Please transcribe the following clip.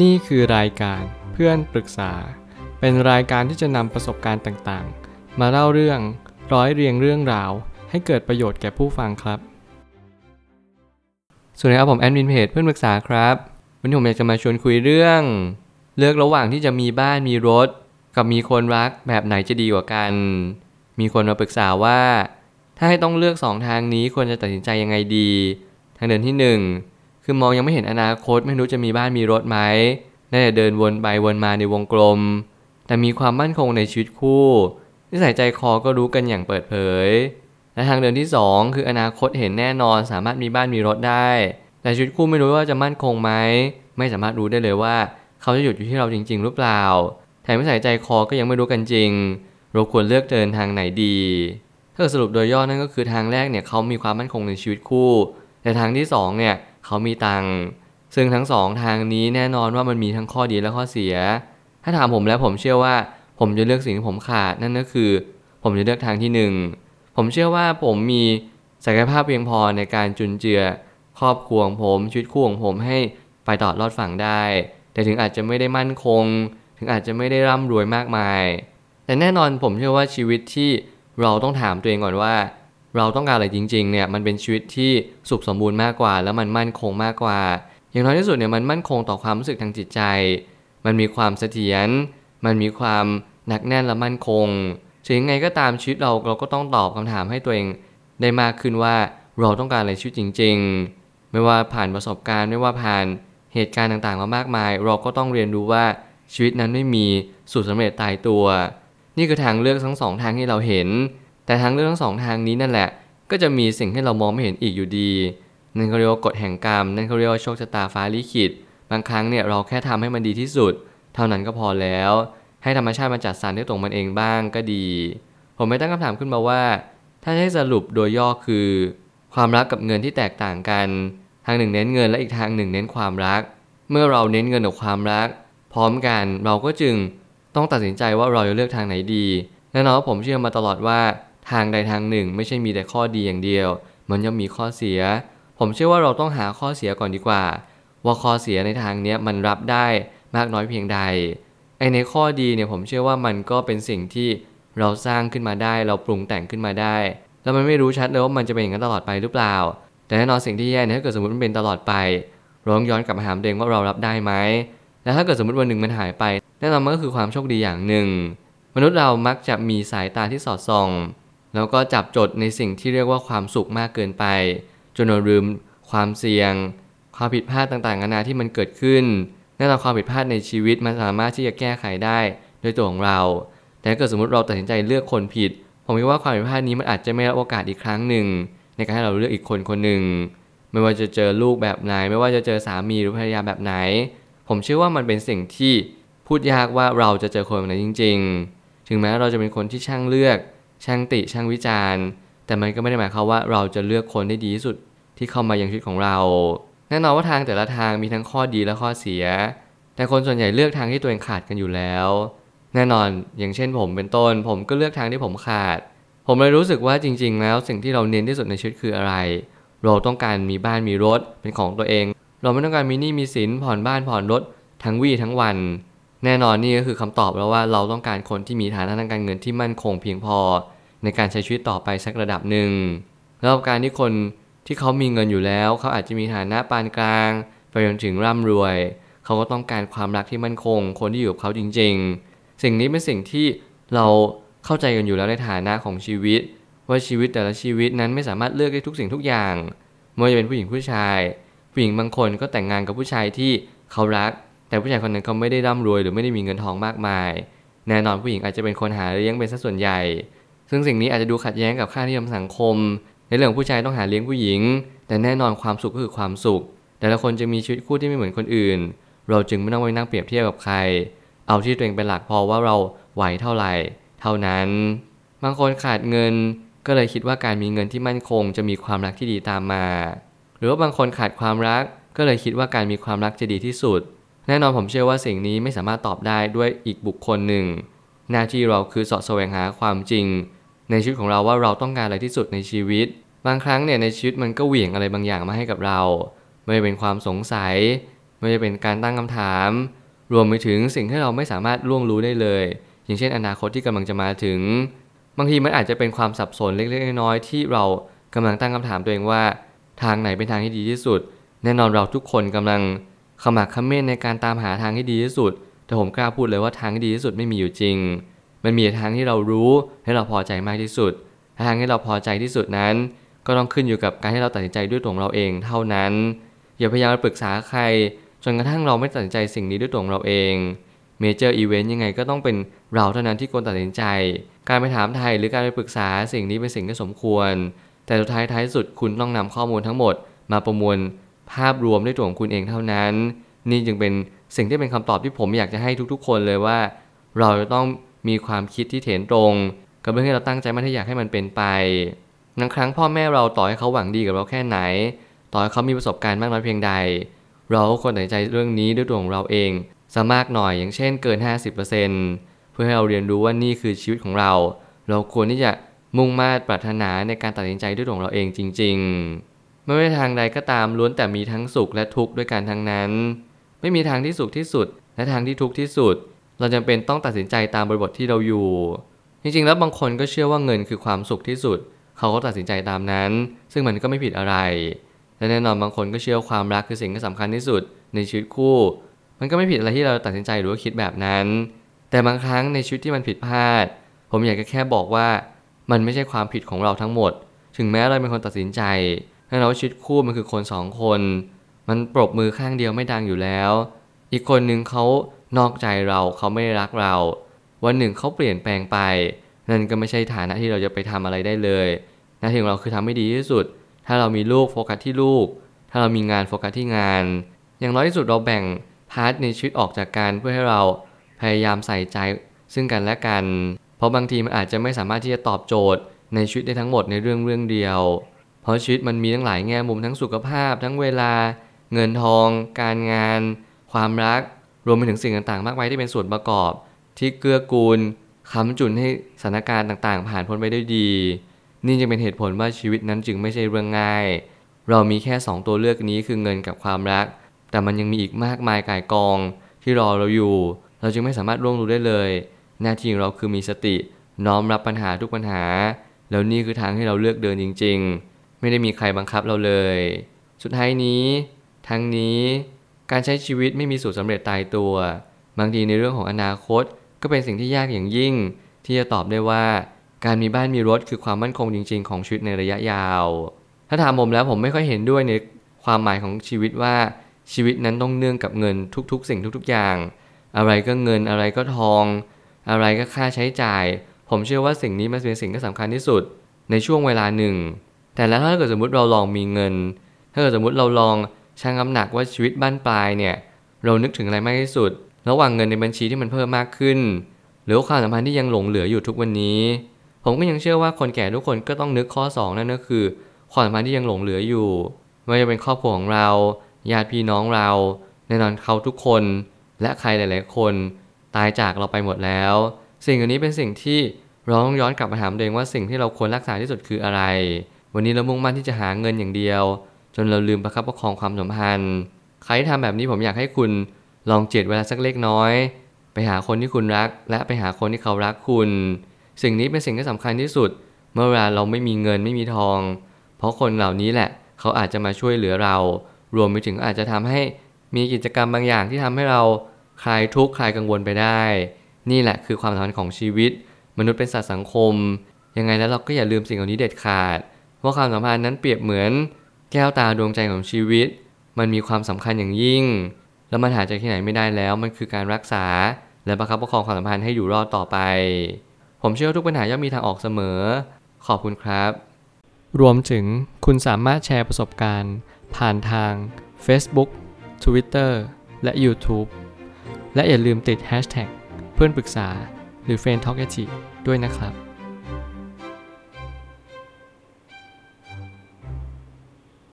นี่คือรายการเพื่อนปรึกษา เป็นรายการที่จะนำประสบการณ์ต่างๆ มาเล่าเรื่องร้อยเรียงเรื่องราว ให้เกิดประโยชน์แก่ผู้ฟังครับ สวัสดีครับผมแอดมินเพจเพื่อนปรึกษาครับ วันนี้ผมอยากจะมาชวนคุยเรื่อง เลือกระหว่างที่จะมีบ้านมีรถ กับมีคนรักแบบไหนจะดีกว่ากัน มีคนมาปรึกษาว่า ถ้าให้ต้องเลือกสองทางนี้ควรจะตัดสินใจยังไงดี ทางเดินที่หนึ่ง คือมองยังไม่เห็นอนาคตไม่รู้จะมีบ้านมีรถไหมได้แต่เดินวนไปวนมาในวงกลม แต่มีความมั่นคงในชีวิตคู่นิสัยใจคอก็รู้กันอย่างเปิดเผย และทางเดินที่ 2 คืออนาคตเห็นแน่นอนสามารถมีบ้านมีรถได้ แต่ชีวิตคู่ไม่รู้ว่าจะมั่นคงไหม ไม่สามารถรู้ได้เลยว่า เขาจะหยุดอยู่ที่เราจริง ๆ หรือเปล่า แถมนิสัยใจคอก็ยังไม่รู้กันจริง เราควรเลือกเดินทางไหนดี ถ้าสรุปโดยย่อนั่นก็คือทางแรกเนี่ยเขามีความมั่นคงในชีวิตคู่ แต่ทางที่2เนี่ยเเขามีตังค์ซึ่งทั้งสองทางนี้แน่นอนว่ามันมีทั้งข้อดีและข้อเสีย ถ้าถามผมแล้วผมเชื่อว่าผมจะเลือกสิ่งที่ผมขาดนั่นก็คือ ผมจะเลือกทางที่หนึ่งผมเชื่อว่าผมมีศักยภาพเพียงพอในการจุนเจือครอบครัวของผมชีวิตคู่ของผมให้ไปต่อรอดฝั่งได้ แต่ถึงอาจจะไม่ได้มั่นคง ถึงอาจจะไม่ได้ร่ำรวยมากมาย แต่แน่นอนผมเชื่อว่าชีวิตที่เราต้องถามตัวเองก่อนว่า เราต้องการอะไรจริงๆเนี่ยมันเป็นชีวิตที่สุขสมบูรณ์มากกว่า แล้วมันมั่นคงมากกว่า อย่างน้อยที่สุดเนี่ยมันมั่นคงต่อความรู้สึกทางจิตใจ มันมีความเสถียรมันมีความหนักแน่นและมั่นคงถึงยังไงก็ตามชีวิตเราเราก็ต้องตอบคำถามให้ตัวเองได้มากขึ้นว่าเราต้องการอะไรชีวิตจริง ๆ ไม่ว่าผ่านประสบการณ์ไม่ว่าผ่านเหตุการณ์ต่างๆมามากมาย เราก็ต้องเรียนรู้ว่าชีวิตนั้นไม่มีสูตรสำเร็จตายตัว นี่คือทางเลือกทั้งสองทางที่เราเห็น แต่ทางเลือกทั้งสองทางนี้นั่นแหละ ก็จะมีสิ่งที่เรามองไม่เห็นอีกอยู่ดีนั่นเขาเรียกว่ากฎแห่งกรรมนั่นเขาเรียกว่าโชคชะตาฟ้าลิขิตบางครั้งเนี่ยเราแค่ทำให้มันดีที่สุด เท่านั้นก็พอแล้ว ให้ธรรมชาติมาจัดสรรให้ตรงมันเองบ้างก็ดี ผมไม่ตั้งคำถามขึ้นมาว่า ถ้าให้สรุปโดยย่อคือ ความรักกับเงินที่แตกต่างกัน ทางหนึ่งเน้นเงินและอีกทางหนึ่งเน้นความรัก เมื่อเราเน้นเงินกับความรัก พร้อมกันเราก็จึงต้องตัดสินใจว่าเราจะเลือกทางไหนดีแน่นอนผมเชื่อมาตลอดว่า ทางใดทางหนึ่งไม่ใช่มีแต่ข้อดีอย่างเดียว มันยังมีข้อเสีย ผมเชื่อว่าเราต้องหาข้อเสียก่อนดีกว่า ว่าข้อเสียในทางนี้มันรับได้มากน้อยเพียงใดไอในข้อดีเนี่ยผมเชื่อว่ามันก็เป็นสิ่งที่เราสร้างขึ้นมาได้ เราปรุงแต่งขึ้นมาได้ แล้วมันไม่รู้ชัดเลยว่ามันจะเป็นอย่างนั้นตลอดไปหรือเปล่า แต่แน่นอนสิ่งที่แย่เนี่ยถ้าเกิดสมมติมันเป็นตลอดไปเราต้องย้อนกลับมาถามเองว่าเรารับได้ไหมแล้วถ้าเกิดสมมติวันหนึ่งมันหายไปแน่นอนมันก็คือความโชคดีอย่างหนึ่ง มนุษย์เรามักจะมีสายตาที่สอดส่อง แล้วก็จับจดในสิ่งที่เรียกว่าความสุขมากเกินไป จนเราลืมความเสี่ยง ความผิดพลาดต่างๆนานาที่มันเกิดขึ้นแน่นอนความผิดพลาดในชีวิตมันสามารถที่จะแก้ไขได้ด้วยตัวของเรา แต่ถ้าเกิดสมมติเราตัดสินใจเลือกคนผิด ผมคิดว่าความผิดพลาดนี้มันอาจจะไม่รับโอกาสอีกครั้งหนึ่ง ในการให้เราเลือกอีกคนคนหนึ่ง ไม่ว่าจะเจอลูกแบบไหน ไม่ว่าจะเจอสามีหรือภรรยาแบบไหน ผมเชื่อว่ามันเป็นสิ่งที่พูดยากว่าเราจะเจอคนแบบไหนจริง ๆ ถึงแม้เราจะเป็นคนที่ช่างเลือก ช่างติช่างวิจารณ์ แต่มันก็ไม่ได้หมายความว่าเราจะเลือกคนได้ดีที่สุดที่เข้ามายังชีวิตของเราแน่นอนว่าทางแต่ละทางมีทั้งข้อดีและข้อเสีย แต่คนส่วนใหญ่เลือกทางที่ตัวเองขาดกันอยู่แล้ว แน่นอนอย่างเช่นผมเป็นต้น ผมก็เลือกทางที่ผมขาด ผมเลยรู้สึกว่าจริง ๆ แล้วสิ่งที่เราเน้นที่สุดในชีวิตคืออะไร เราต้องการมีบ้านมีรถเป็นของตัวเอง เราไม่ต้องการมีหนี้มีสินผ่อนบ้านผ่อนรถทั้งวี่ทั้งวัน แน่นอนนี่ก็คือคำตอบแล้วว่าเราต้องการคนที่มีฐานะทางการเงินที่มั่นคงเพียงพอ ในการใช้ชีวิตต่อไปสักระดับหนึ่งแล้วการที่คนที่เขามีเงินอยู่แล้ว เขาอาจจะมีฐานะปานกลาง ไปจนถึงร่ำรวย เขาก็ต้องการความรักที่มั่นคง คนที่อยู่กับเขาจริง ๆ สิ่งนี้เป็นสิ่งที่เราเข้าใจกันอยู่แล้วในฐานะของชีวิต ว่าชีวิตแต่ละชีวิตนั้นไม่สามารถเลือกได้ทุกสิ่งทุกอย่างไม่ว่าจะเป็นผู้หญิงผู้ชาย ผู้หญิงบางคนก็แต่งงานกับผู้ชายที่เขารัก แต่ผู้ชายคนนั้นเขาไม่ได้ร่ำรวยหรือไม่ได้มีเงินทองมากมาย แน่นอนผู้หญิงอาจจะเป็นคนหาเลี้ยงเป็นสัดส่วนใหญ่ ซึ่งสิ่งนี้อาจจะดูขัดแย้งกับค่านิยมสังคม ในเรื่องผู้ชายต้องหาเลี้ยงผู้หญิง แต่แน่นอนความสุขก็คือความสุข แต่ละคนจะมีชีวิตคู่ที่ไม่เหมือนคนอื่น เราจึงไม่ต้องไปนั่งเปรียบเทียบกับใคร เอาที่ตัวเองเป็นหลักพอว่าเราไหวเท่าไหร่ เท่านั้น บางคนขาดเงิน ก็เลยคิดว่าการมีเงินที่มั่นคง จะมีความรักที่ดีตามมา หรือว่าบางคนขาดความรักก็เลยคิดว่าการมีความรักจะดีที่สุด แน่นอนผมเชื่อว่าสิ่งนี้ไม่สามารถตอบได้ด้วยอีกบุคคลหนึ่ง หน้าที่เราคือสาะแสวงหาความจริง ในชีวิตของเราว่าเราต้องการอะไรที่สุดในชีวิต บางครั้งเนี่ยในชีวิตมันก็เหวี่ยงอะไรบางอย่างมาให้กับเรา ไม่เป็นความสงสัย ไม่ว่าจะเป็นการตั้งคำถาม รวมไปถึงสิ่งที่เราไม่สามารถล่วงรู้ได้เลย อย่างเช่น อนาคตที่กำลังจะมาถึง บางทีมันอาจจะเป็นความสับสนเล็กๆน้อยๆที่เรากำลังตั้งคำถามตัวเองว่า ทางไหนเป็นทางที่ดีที่สุด แน่นอนเราทุกคนกำลัง ขมักเขม้นในการตามหาทางที่ดีที่สุด แต่ผมกล้าพูดเลยว่าทางที่ดีที่สุดไม่มีอยู่จริง มันมีทางที่เรารู้ให้เราพอใจมากที่สุด ทางที่เราพอใจที่สุดนั้น ก็ต้องขึ้นอยู่กับการให้เราตัดสินใจด้วยตัวของเราเองเท่านั้น อย่าพยายามปรึกษาใคร จนกระทั่งเราไม่ตัดสินใจสิ่งนี้ด้วยตัวของเราเองเมเจอร์อีเวนต์ยังไงก็ต้องเป็นเราเท่านั้นที่ควรตัดสินใจ การไปถามไทยหรือการไปปรึกษาสิ่งนี้เป็นสิ่งที่สมควร แต่สุดท้ายท้ายสุดคุณต้องนำข้อมูลทั้งหมด มาประมวล ภาพรวมด้วยตัวของคุณเองเท่านั้น นี่จึงเป็นสิ่งที่เป็นคำตอบที่ผมอยากจะให้ทุกๆ คนเลยว่า เราจะต้องมีความคิดที่เถนตรง กับเรื่องที่เราตั้งใจมาที่อยากให้มันเป็นไปบางครั้งพ่อแม่เราต่อให้เขาหวังดีกับเราแค่ไหน ต่อให้เขามีประสบการณ์มากน้อยเพียงใด เราควรตัดใจเรื่องนี้ด้วยตัวของเราเองสมากหน่อยอย่างเช่นเกิน 50%เพื่อให้เราเรียนรู้ว่านี่คือชีวิตของเรา เราควรที่จะมุ่งมา่ปรารถนาในการตัดสินใจด้วยตัวของเราเองจริง ๆ ไม่ว่าทางใดก็ตามล้วนแต่มีทั้งสุขและทุกข์ด้วยกันทั้งนั้น ไม่มีทางที่สุขที่สุด และทางที่ทุกข์ที่สุด เราจำเป็นต้องตัดสินใจตามบริบทที่เราอยู่ จริงๆ แล้วบางคนก็เชื่อว่าเงินคือความสุขที่สุด เขาก็ตัดสินใจตามนั้น ซึ่งมันก็ไม่ผิดอะไร และแน่นอนบางคนก็เชื่อความรักคือสิ่งที่สำคัญที่สุด ในชีวิตคู่ มันก็ไม่ผิดอะไรที่เราตัดสินใจหรือว่าคิดแบบนั้น แต่บางครั้งในชีวิตที่มันผิดพลาด ผมอยากจะแค่บอกว่า มันไม่ใช่ความผิดของเราทั้งหมด ถึงแม้เราเป็นคนตัดสินใจ ให้เราชีวิตคู่มันคือคนสองคน มันปรบมือข้างเดียวไม่ดังอยู่แล้ว อีกคนหนึ่งเขานอกใจเราเขาไม่รักเรา วันหนึ่งเขาเปลี่ยนแปลงไป นั่นก็ไม่ใช่ฐานะที่เราจะไปทำอะไรได้เลยหน้าที่ของเราคือทำให้ดีที่สุด ถ้าเรามีลูกโฟกัสที่ลูก ถ้าเรามีงานโฟกัสที่งาน อย่างน้อยที่สุดเราแบ่งพาร์ทในชีวิตออกจากกันเพื่อให้เราพยายามใส่ใจซึ่งกันและกัน เพราะบางทีมันอาจจะไม่สามารถที่จะตอบโจทย์ในชีวิตได้ทั้งหมดในเรื่องเรื่องเดียว เพราะชีวิตมันมีทั้งหลายแง่มุมทั้งสุขภาพ ทั้งเวลา เงินทอง การงาน ความรัก รวมไปถึงสิ่งต่างๆ มากมายที่เป็นส่วนประกอบ ที่เกื้อกูลค้ำจุนให้สถานการณ์ต่างๆ ผ่านพ้นไปได้ดี นี่จึงเป็นเหตุผลว่าชีวิตนั้นจึงไม่ใช่เรื่องง่าย เรามีแค่ 2 ตัวเลือกนี้คือเงินกับความรัก แต่มันยังมีอีกมากมายกายกอง ที่รอเราอยู่ เราจึงไม่สามารถร่วงรู้ได้เลย หน้าที่ของเราคือมีสติ น้อมรับปัญหาทุกปัญหา แล้วนี่คือทางให้เราเลือกเดินจริง ๆ ไม่ได้มีใครบังคับเราเลย สุดท้ายนี้ ทั้งนี้การใช้ชีวิตไม่มีสูตรสำเร็จตายตัว บางทีในเรื่องของอนาคตก็เป็นสิ่งที่ยากอย่างยิ่ง ที่จะตอบได้ว่าการมีบ้านมีรถคือความมั่นคงจริง ๆ ของชีวิตในระยะยาว ถ้าถามผมแล้วผมไม่ค่อยเห็นด้วยในความหมายของชีวิตว่าชีวิตนั้นต้องเนื่องกับเงินทุกๆ สิ่งทุกๆ อย่าง อะไรก็เงินอะไรก็ทอง อะไรก็ค่าใช้จ่าย ผมเชื่อว่าสิ่งนี้มันเป็นสิ่งที่สำคัญที่สุด ในช่วงเวลาหนึ่ง แต่แล้วถ้าเกิดสมมติเราลองมีเงิน ถ้าเกิดสมมติเราลองชั่งน้ำหนักว่าชีวิตบ้านปลายเนี่ยเรานึกถึงอะไรมากที่สุด ระหว่างเงินในบัญชีที่มันเพิ่มมากขึ้น หรือความสัมพันธ์ที่ยังหลงเหลืออยู่ทุกวันนี้ ผมก็ยังเชื่อว่าคนแก่ทุกคนก็ต้องนึกข้อ 2 นั่นก็คือ ความสัมพันธ์ที่ยังหลงเหลืออยู่ ไม่ว่าจะเป็นครอบครัวของเราญาติพี่น้องเราแน่นอนเขาทุกคน และใครหลาย ๆ คนตายจากเราไปหมดแล้ว สิ่งอันนี้เป็นสิ่งที่เราต้องย้อนกลับมาถามตัวเองว่าสิ่งที่เราควรรักษาที่สุดคืออะไร วันนี้เรามุ่งมั่นที่จะหาเงินอย่างเดียว จนเราลืมประคับประคองความสัมพันธ์ ใครที่ทำแบบนี้ผมอยากให้คุณลองเจ็ดเวลาสักเล็กน้อย ไปหาคนที่คุณรัก และไปหาคนที่เขารักคุณ สิ่งนี้เป็นสิ่งที่สำคัญที่สุด เมื่อเวลาเราไม่มีเงินไม่มีทอง เพราะคนเหล่านี้แหละ เขาอาจจะมาช่วยเหลือเรา รวมไปถึงอาจจะทำให้มีกิจกรรมบางอย่างที่ทำให้เราคลายทุกข์คลายกังวลไปได้ นี่แหละคือความสำคัญของชีวิต มนุษย์เป็นสัตว์สังคม ยังไงแล้วเราก็อย่าลืมสิ่งเหล่านี้เด็ดขาด ว่าความสัมพันธ์นั้นเปรียบเหมือน แก้วตาดวงใจของชีวิต มันมีความสำคัญอย่างยิ่ง แล้วมันหาจากที่ไหนไม่ได้แล้ว มันคือการรักษา และประคับประคองความสัมพันธ์ให้อยู่รอดต่อไป ผมเชื่อว่าทุกปัญหาย่อมมีทางออกเสมอ ขอบคุณครับ รวมถึงคุณสามารถแชร์ประสบการณ์ ผ่านทาง Facebook Twitter และ YouTube และอย่าลืมติด Hashtag เพื่อนปรึกษาหรือ f r ร e n d t a l k ด้วยนะครับ